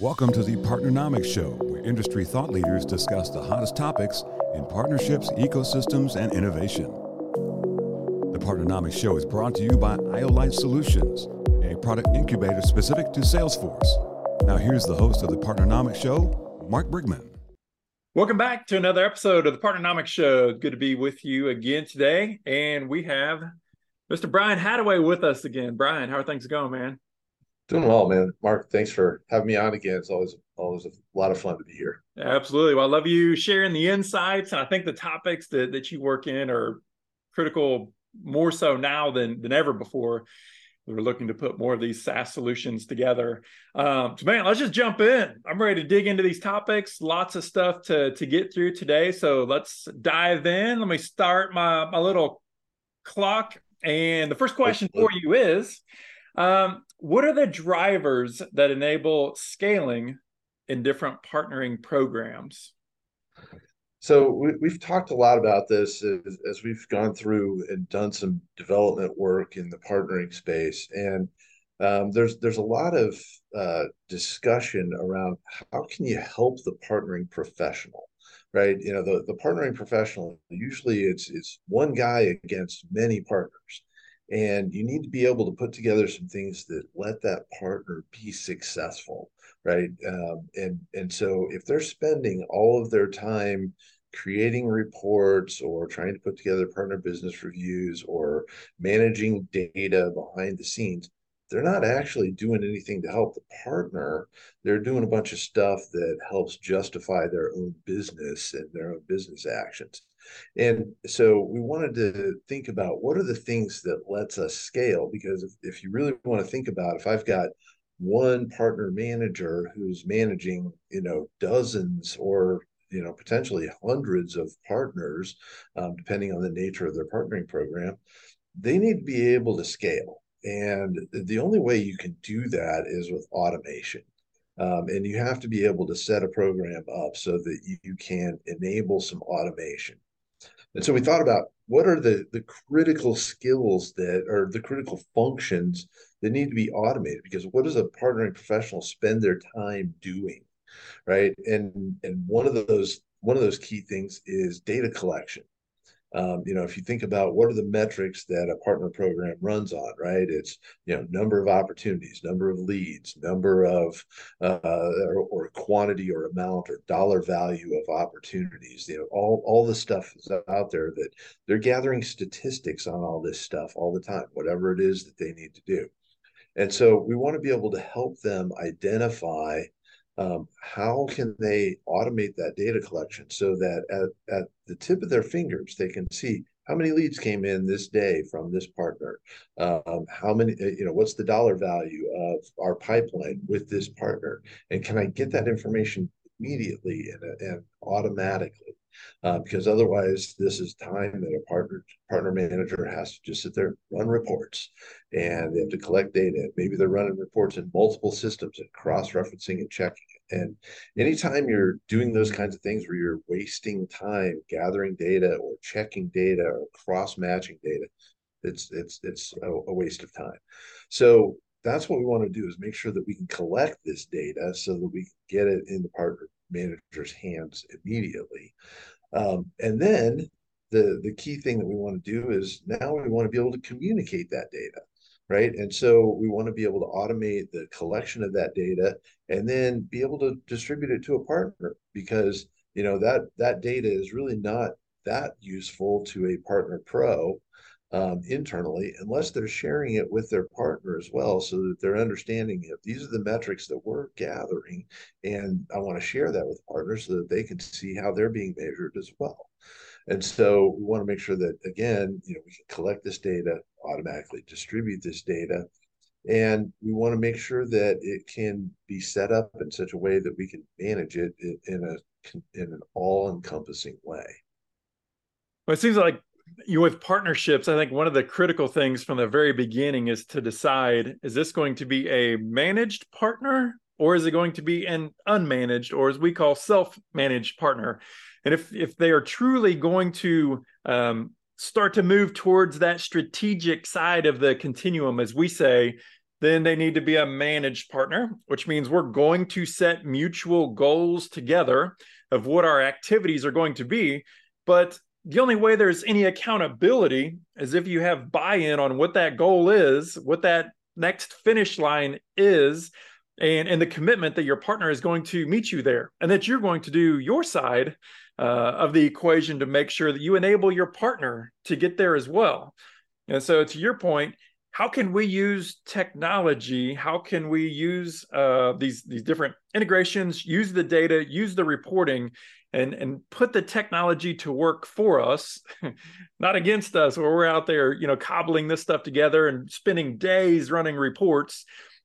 Welcome to the Partnernomics Show, where industry thought leaders discuss the hottest topics in partnerships, ecosystems, and innovation. The Partnernomics Show is brought to you by IOLite Solutions, a product incubator specific to Salesforce. Now, here's the host of the Partnernomics Show, Mark Brigman. Welcome back to another episode of the Partnernomics Show. Good to be with you again today. And we have Mr. Brian Hattaway with us again. Brian, how are things going, man? Doing well, man. Mark, thanks for having me on again. It's always always a lot of fun to be here. Absolutely. Well, I love you sharing the insights. And I think the topics that, that you work in are critical more so now than than ever before. We're looking to put more of these SaaS solutions together. Um, so, man, let's just jump in. I'm ready to dig into these topics. Lots of stuff to to get through today. So let's dive in. Let me start my my little clock. And the first question for you is um, what are the drivers that enable scaling in different partnering programs? So we, have talked a lot about this as, as, we've gone through and done some development work in the partnering space, and um, there's there's a lot of uh, discussion around how can you help the partnering professional, right? You know, the the partnering professional usually it's it's one guy against many partners, and you need to be able to put together some things that let that partner be successful right? Um, and and so if they're spending all of their time creating reports or trying to put together partner business reviews or managing data behind the scenes they're not actually doing anything to help the partner. They're doing a bunch of stuff that helps justify their own business and their own business actions and so we wanted to think about what are the things that lets us scale? Because if, if you really want to think about if I've got one partner manager who's managing, you know, dozens or you know potentially hundreds of partners, um, depending on the nature of their partnering program, they need to be able to scale. And the only way you can do that is with automation. Um, and you have to be able to set a program up so that you, you can enable some automation. And so we thought about what are the the critical skills that are the critical functions that need to be automated? Because what does a partnering professional spend their time doing right? And and one of those one of those key things is data collection um, you know, if you think about what are the metrics that a partner program runs on, right? It's you know number of opportunities, number of leads, number of uh, or, or, quantity or amount or dollar value of opportunities. You know, all all the stuff is out there that they're gathering statistics on all this stuff all the time, whatever it is that they need to do. And so we want to be able to help them identify um, how can they automate that data collection so that at, at the tip of their fingers they can see how many leads came in this day from this partner? Um, how many uh, you know what's the dollar value of our pipeline with this partner? And can i get that information immediately and, and automatically uh, because otherwise this is time that a partner partner manager has to just sit there run reports. And they have to collect data. Maybe they're running reports in multiple systems and cross-referencing and checking and anytime you're doing those kinds of things where you're wasting time gathering data or checking data or cross-matching data it's it's it's a, a waste of time. So that's what we want to do is make sure that we can collect this data so that we can get it in the partner manager's hands immediately. Um, and then the the key thing that we want to do is now we want to be able to communicate that data right and so we want to be able to automate the collection of that data and then be able to distribute it to a partner because you know that that data is really not that useful to a partner pro um, internally unless they're sharing it with their partner as well so that they're understanding it. These are the metrics that we're gathering, and I want to share that with partners so that they can see how they're being measured as well. And so we want to make sure that again, you know, we can collect this data, automatically distribute this data, and we want to make sure that it can be set up in such a way that we can manage it in a in an all-encompassing way. Well, it seems like you with partnerships, I think one of the critical things from the very beginning is to decide is this going to be a managed partner or is it going to be an unmanaged or as we call self-managed partner? And if if they are truly going to um, start to move towards that strategic side of the continuum, as we say, then they need to be a managed partner, which means we're going to set mutual goals together of what our activities are going to be. But the only way there's any accountability is if you have buy in on what that goal is, what that next finish line is, and, and the commitment that your partner is going to meet you there and that you're going to do your side uh, of the equation to make sure that you enable your partner to get there as well. And so, to your point, how can we use technology? How can we use uh, these these different integrations? Use the data, use the reporting, and and put the technology to work for us, not against us. Where we're out there, you know, cobbling this stuff together and spending days running reports,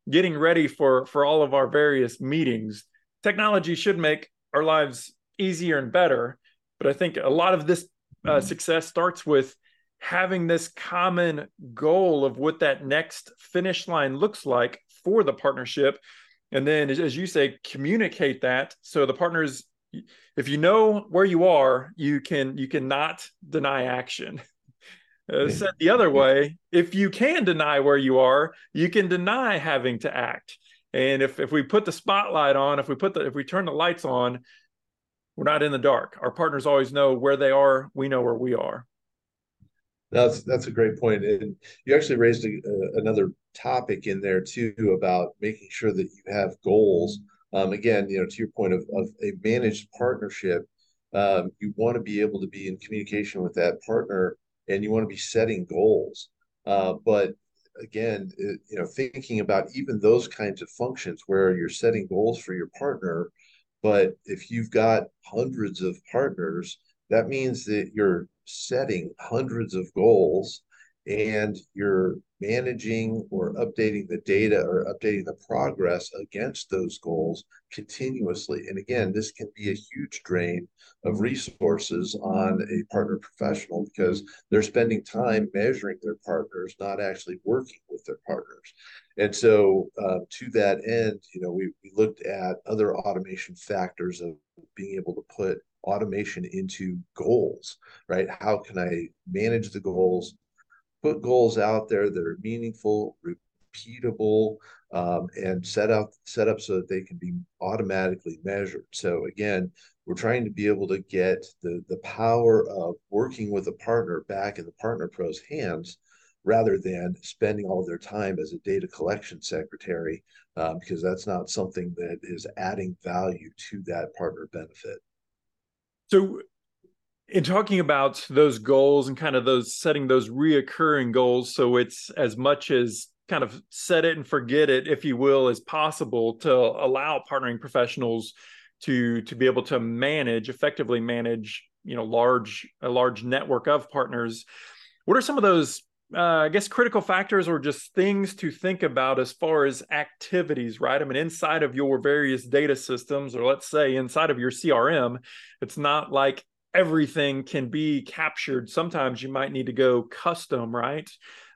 getting ready for for all of our various meetings. Technology should make our lives easier and better, but I think a lot of this uh, mm-hmm. success starts with having this common goal of what that next finish line looks like for the partnership and then as you say communicate that so the partners if you know where you are you can you cannot deny action. Uh, said the other way if you can deny where you are you can deny having to act. And if if we put the spotlight on if we put the if we turn the lights on we're not in the dark. Our partners always know where they are. We know where we are. That's that's a great point, and you actually raised a, a, another topic in there too about making sure that you have goals. Um, again, you know, to your point of, of a managed partnership, um, you want to be able to be in communication with that partner, and you want to be setting goals. Uh, but again, it, you know, thinking about even those kinds of functions where you're setting goals for your partner, but if you've got hundreds of partners, that means that you're setting hundreds of goals and you're managing or updating the data or updating the progress against those goals continuously. And again, this can be a huge drain of resources on a partner professional because they're spending time measuring their partners, not actually working with their partners. And so, uh, to that end, you know, we, we looked at other automation factors of being able to put automation into goals, right? How can I manage the goals, put goals out there that are meaningful, repeatable, um, and set up set up so that they can be automatically measured. So again, we're trying to be able to get the the power of working with a partner back in the partner pro's hands rather than spending all their time as a data collection secretary um, because that's not something that is adding value to that partner benefit so, in talking about those goals and kind of those setting those reoccurring goals, so it's as much as kind of set it and forget it, if you will, as possible to allow partnering professionals to to be able to manage effectively manage you know large a large network of partners. What are some of those uh, I guess critical factors or just things to think about as far as activities, right? I mean, inside of your various data systems, or let's say inside of your CRM, it's not like everything can be captured. Sometimes you might need to go custom, right?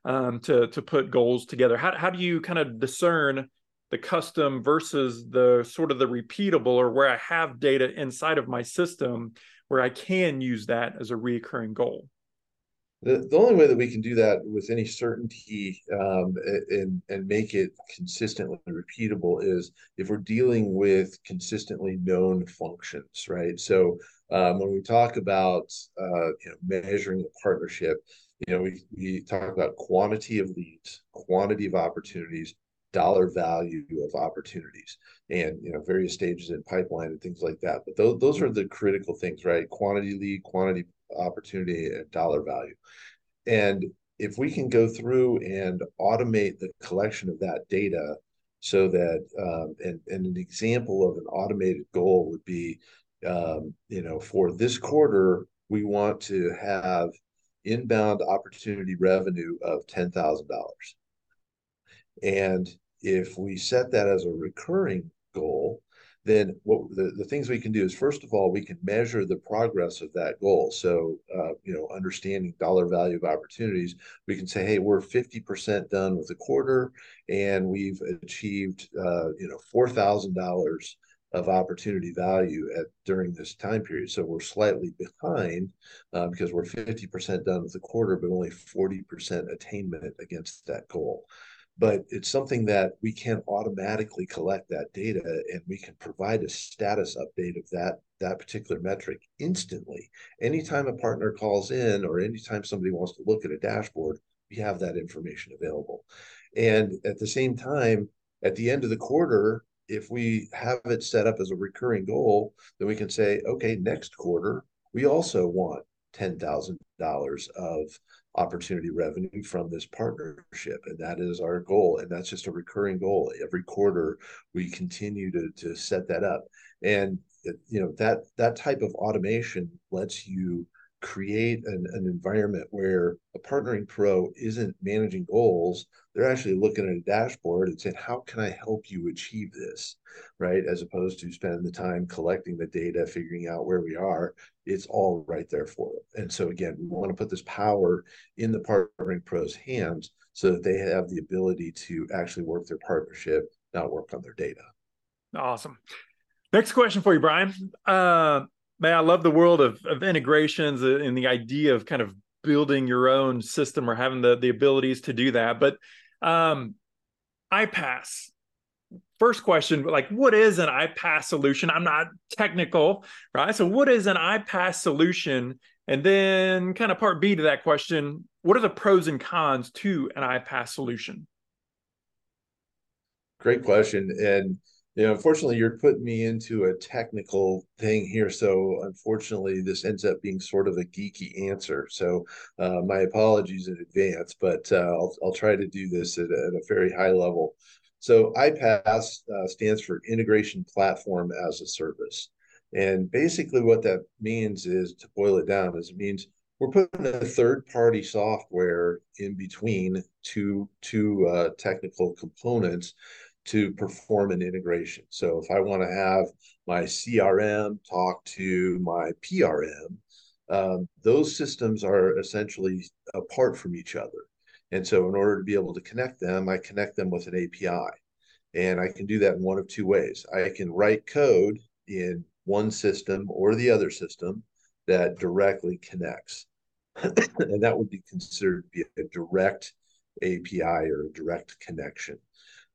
Um, to to put goals together. How how do you kind of discern the custom versus the sort of the repeatable, or where I have data inside of my system where I can use that as a recurring goal? the, the only way that we can do that with any certainty um, and and make it consistently repeatable is if we're dealing with consistently known functions, right? So um, when we talk about uh, you know measuring a partnership, you know we we talk about quantity of leads, quantity of opportunities, dollar value of opportunities and you know various stages in pipeline and things like that but those, those are the critical things right quantity lead quantity opportunity and dollar value. And if we can go through and automate the collection of that data so that um, and, and an example of an automated goal would be um, you know for this quarter we want to have inbound opportunity revenue of $10,000 and if we set that as a recurring goal then what the, the things we can do is first of all we can measure the progress of that goal. So uh, you know understanding dollar value of opportunities we can say hey we're 50% done with the quarter and we've achieved uh, you know $4000 of opportunity value at during this time period. So we're slightly behind uh, because we're 50% done with the quarter but only 40% attainment against that goal. But it's something that we can automatically collect that data and we can provide a status update of that that particular metric instantly. Anytime a partner calls in or anytime somebody wants to look at a dashboard we have that information available. And at the same time at the end of the quarter if we have it set up as a recurring goal then we can say okay next quarter we also want $10,000 of opportunity revenue from this partnership. And that is our goal. And that's just a recurring goal. Every quarter we continue to, to set that up. And you know that that type of automation lets you create an, an environment where a partnering pro isn't managing goals they're actually looking at a dashboard and saying how can i help you achieve this? Right? As opposed to spending the time collecting the data figuring out where we are it's all right there for them and so again we want to put this power in the partnering pros hands so that they have the ability to actually work their partnership not work on their data. Awesome. Next question for you brian. Uh man, I love the world of, of integrations and the idea of kind of building your own system or having the, the abilities to do that. But um, iPaaS, first question, like what is an iPaaS solution? I'm not technical, right? So what is an iPaaS solution? And then kind of part B to that question, what are the pros and cons to an iPaaS solution? Great question. And you know, unfortunately, you're putting me into a technical thing here. So, unfortunately, this ends up being sort of a geeky answer. So, uh, my apologies in advance, but uh, I'll, I'll try to do this at a, at a very high level. So, iPaaS uh, stands for Integration Platform as a Service. And basically, what that means is to boil it down, is it means we're putting a third party software in between two, two uh, technical components to perform an integration. So if I want to have my CRM talk to my PRM, um, those systems are essentially apart from each other. And so in order to be able to connect them, I connect them with an API. And I can do that in one of two ways. I can write code in one system or the other system that directly connects. and that would be considered to be a direct API or a direct connection.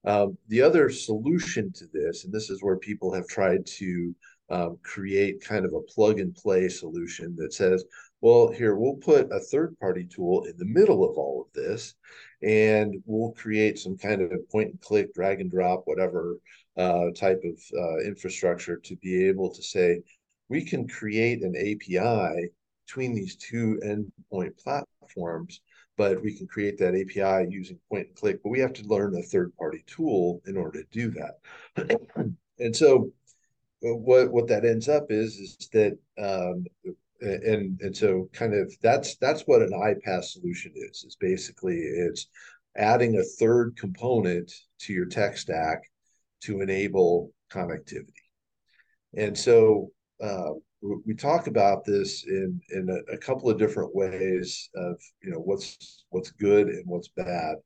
Um, the other solution to this, and this is where people have tried to um, create kind of a plug and play solution that says, well, here, we'll put a third party tool in the middle of all of this, and we'll create some kind of point and click, drag and drop, whatever uh, type of uh, infrastructure to be able to say, we can create an API between these two endpoint platforms but we can create that API using point and click, but we have to learn a third party tool in order to do that. and so uh, what what that ends up is is that um, and and so kind of that's that's what an iPaaS solution is. Is basically it's adding a third component to your tech stack to enable connectivity. And so uh, we talk about this in in a, a, couple of different ways of you know what's what's good and what's bad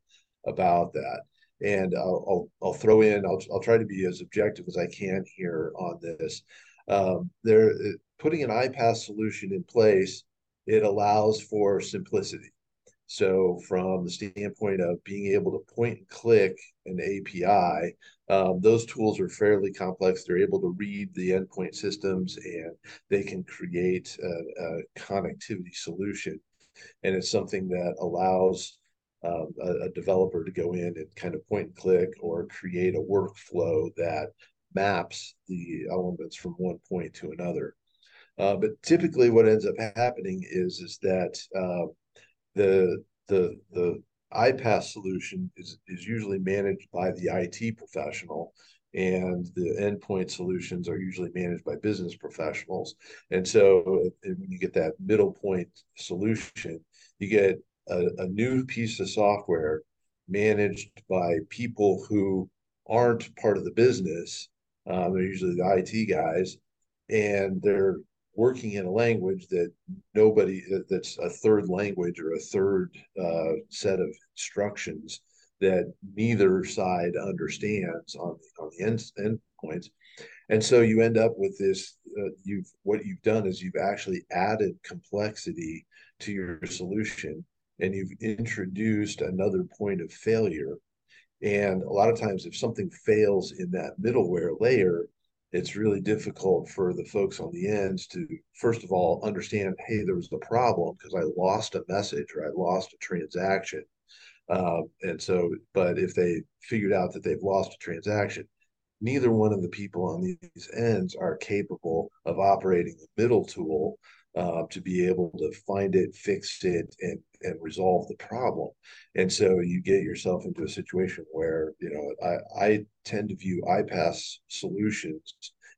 about that. And I'll, I'll, I'll throw in I'll, I'll try to be as objective as I can here on this. Um, there putting an iPaaS solution in place it allows for simplicity so, from the standpoint of being able to point and click an API, um, those tools are fairly complex. They're able to read the endpoint systems and they can create a, a connectivity solution. And it's something that allows um, a, a, developer to go in and kind of point and click or create a workflow that maps the elements from one point to another. Uh, but typically, what ends up happening is is that uh, the the the iPaaS solution is is usually managed by the IT professional and the endpoint solutions are usually managed by business professionals. And so when you get that middle point solution, you get a, a new piece of software managed by people who aren't part of the business. Um, they're usually the IT guys, and they're working in a language that nobody that's a third language or a third uh, set of instructions that neither side understands on the, on the end, end points. And so you end up with this uh, you've what you've done is you've actually added complexity to your solution and you've introduced another point of failure. And a lot of times, if something fails in that middleware layer, it's really difficult for the folks on the ends to, first of all, understand, hey, there was a problem because I lost a message or I lost a transaction. Um, and so, but if they figured out that they've lost a transaction, neither one of the people on these ends are capable of operating the middle tool uh, to be able to find it, fix it, and and resolve the problem. And so you get yourself into a situation where you know I I tend to view iPaaS solutions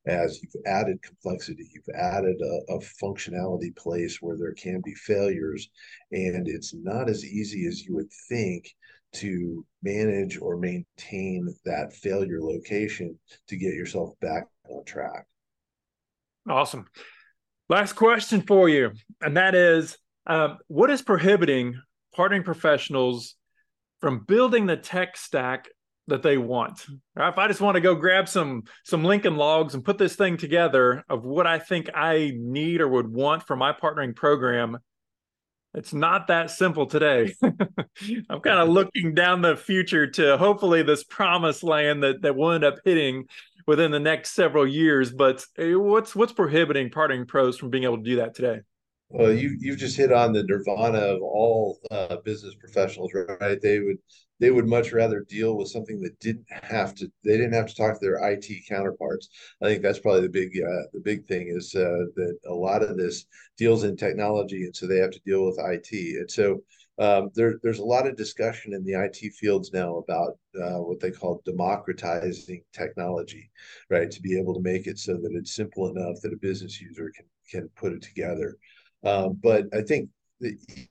as you've added complexity, you've added a, a, functionality place where there can be failures, and it's not as easy as you would think to manage or maintain that failure location to get yourself back on track. Awesome. Last question for you, and that is um, what is prohibiting partnering professionals from building the tech stack that they want. Right? If I just want to go grab some some Lincoln logs and put this thing together of what I think I need or would want for my partnering program, it's not that simple today. I'm kind of looking down the future to hopefully this promised land that that we'll end up hitting within the next several years. But what's what's prohibiting parting pros from being able to do that today? Well, you you've just hit on the nirvana of all uh, business professionals, right? They would they would much rather deal with something that didn't have to they didn't have to talk to their IT counterparts. I think that's probably the big uh, the big thing is uh, that a lot of this deals in technology, and so they have to deal with IT. And so um, there, there's a lot of discussion in the IT fields now about uh, what they call democratizing technology, right? To be able to make it so that it's simple enough that a business user can can put it together. Um, but I think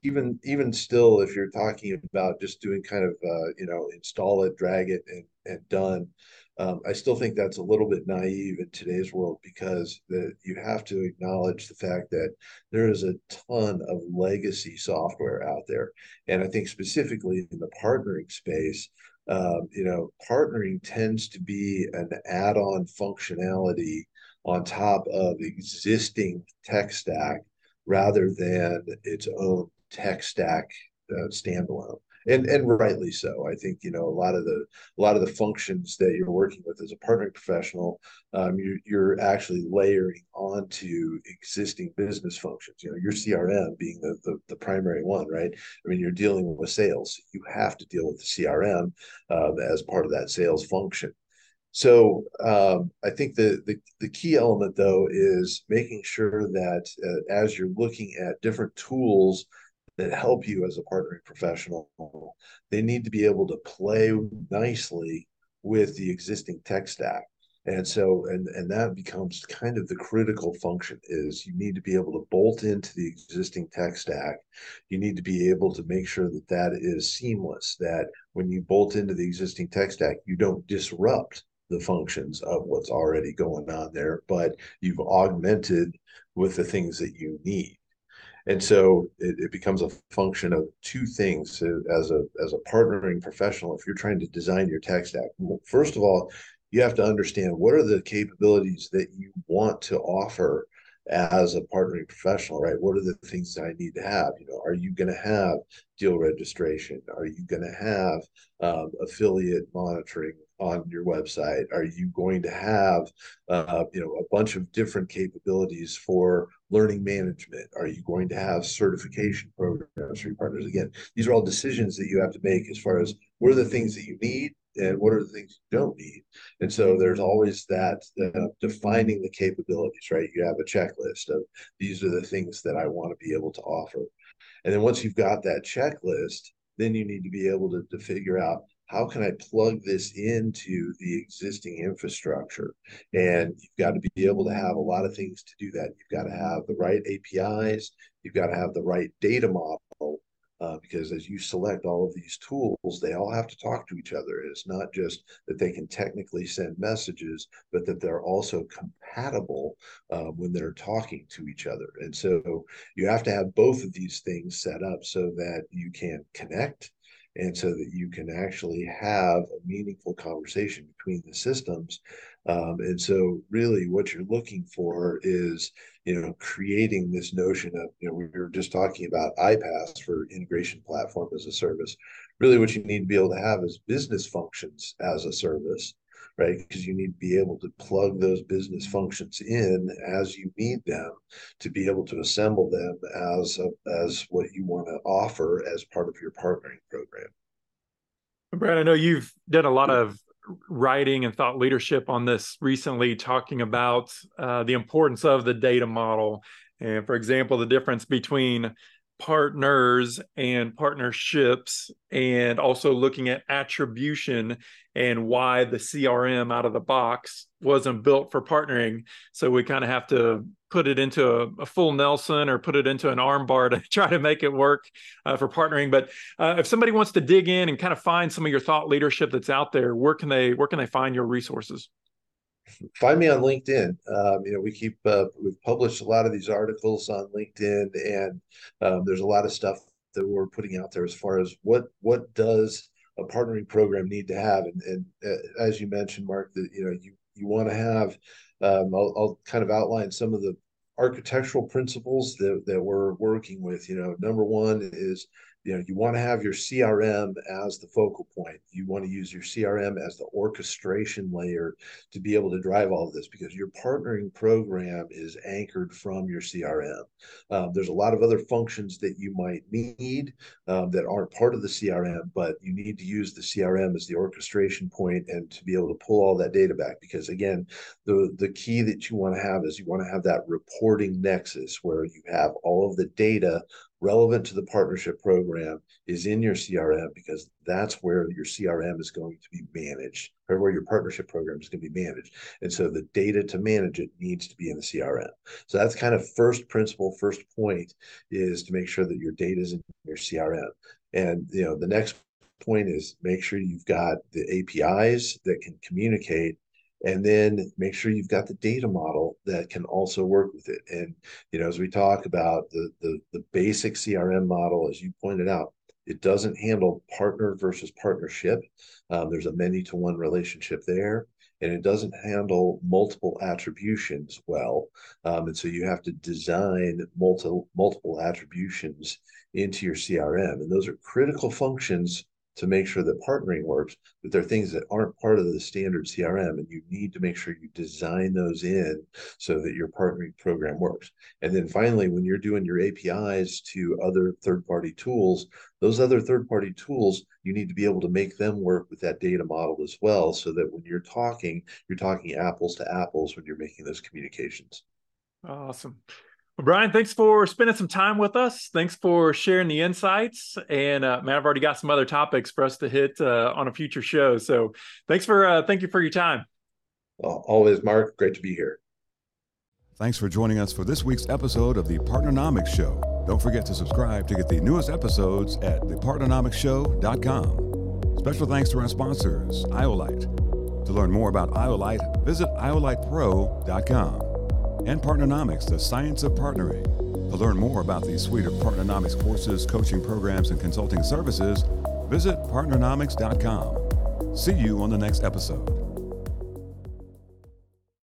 even even still, if you're talking about just doing kind of uh, you know install it, drag it, and and done, um, I still think that's a little bit naive in today's world because that you have to acknowledge the fact that there is a ton of legacy software out there, and I think specifically in the partnering space. Um, you know, partnering tends to be an add-on functionality on top of existing tech stack rather than its own tech stack uh, standalone. And, and rightly so. I think you know a lot of the a lot of the functions that you're working with as a partnering professional, um, you, you're actually layering onto existing business functions. You know, your CRM being the, the, the primary one, right? I mean, you're dealing with sales. You have to deal with the CRM um, as part of that sales function. So um, I think the, the, the key element though is making sure that uh, as you're looking at different tools that help you as a partnering professional, they need to be able to play nicely with the existing tech stack. And so, and and that becomes kind of the critical function is you need to be able to bolt into the existing tech stack. You need to be able to make sure that that is seamless. That when you bolt into the existing tech stack, you don't disrupt the functions of what's already going on there, but you've augmented with the things that you need. And so it, it becomes a function of two things as a as a partnering professional. If you're trying to design your tech stack, first of all, you have to understand what are the capabilities that you want to offer as a partnering professional, right? What are the things that I need to have? You know, are you going to have deal registration? Are you going to have um, affiliate monitoring on your website? Are you going to have, uh, you know, a bunch of different capabilities for learning management? Are you going to have certification programs for your partners? Again, these are all decisions that you have to make as far as what are the things that you need and what are the things you don't need. And so there's always that uh, defining the capabilities, right? You have a checklist of these are the things that I want to be able to offer. And then once you've got that checklist, then you need to be able to, to figure out how can I plug this into the existing infrastructure? And you've got to be able to have a lot of things to do that. You've got to have the right APIs, you've got to have the right data model. Uh, because as you select all of these tools, they all have to talk to each other. It's not just that they can technically send messages, but that they're also compatible uh, when they're talking to each other. And so you have to have both of these things set up so that you can connect and so that you can actually have a meaningful conversation between the systems. Um, and so really what you're looking for is you know creating this notion of you know we were just talking about iPaaS for integration platform as a service. Really what you need to be able to have is business functions as a service right? Because you need to be able to plug those business functions in as you need them to be able to assemble them as a, as what you want to offer as part of your partnering program. Brad, I know you've done a lot of writing and thought leadership on this recently, talking about uh, the importance of the data model. And for example, the difference between partners and partnerships and also looking at attribution and why the CRM out of the box wasn't built for partnering. So we kind of have to put it into a, a, full Nelson or put it into an armbar to try to make it work uh, for partnering. But uh, if somebody wants to dig in and kind of find some of your thought leadership that's out there, where can they where can they find your resources? Find me on LinkedIn. Um, you know, we keep uh, we've published a lot of these articles on LinkedIn, and um, there's a lot of stuff that we're putting out there as far as what what does a partnering program need to have, and, and uh, as you mentioned, Mark, that you know you you want to have. Um, I'll, I'll kind of outline some of the architectural principles that, that we're working with. You know, number one is you know you want to have your crm as the focal point. You want to use your crm as the orchestration layer to be able to drive all of this because your partnering program is anchored from your crm um, there's a lot of other functions that you might need um, that aren't part of the crm but you need to use the crm as the orchestration point and to be able to pull all that data back because again the the key that you want to have is you want to have that reporting nexus where you have all of the data relevant to the partnership program is in your CRM because that's where your CRM is going to be managed or where your partnership program is going to be managed. And so the data to manage it needs to be in the CRM. So that's kind of first principle, first point is to make sure that your data is in your CRM. And you know, the next point is make sure you've got the APIs that can communicate and then make sure you've got the data model that can also work with it. And you know as we talk about the the, the basic crm model as you pointed out it doesn't handle partner versus partnership. Um, there's a many to one relationship there and it doesn't handle multiple attributions well. Um, and so you have to design multiple multiple attributions into your crm and those are critical functions to make sure that partnering works, but there are things that aren't part of the standard CRM, and you need to make sure you design those in so that your partnering program works. And then finally, when you're doing your APIs to other third party tools, those other third party tools, you need to be able to make them work with that data model as well, so that when you're talking, you're talking apples to apples when you're making those communications. Awesome. Well, Brian, thanks for spending some time with us. Thanks for sharing the insights. And uh, man, I've already got some other topics for us to hit uh, on a future show. So thanks for uh, thank you for your time. always, Mark. Great to be here. Thanks for joining us for this week's episode of the Partnernomics Show. Don't forget to subscribe to get the newest episodes at thepartnernomicshow.com. Special thanks to our sponsors, Iolite. To learn more about Iolite, visit iolitepro.com and Partnernomics, the science of partnering. To learn more about the suite of Partnernomics courses, coaching programs, and consulting services, visit partnernomics.com. See you on the next episode.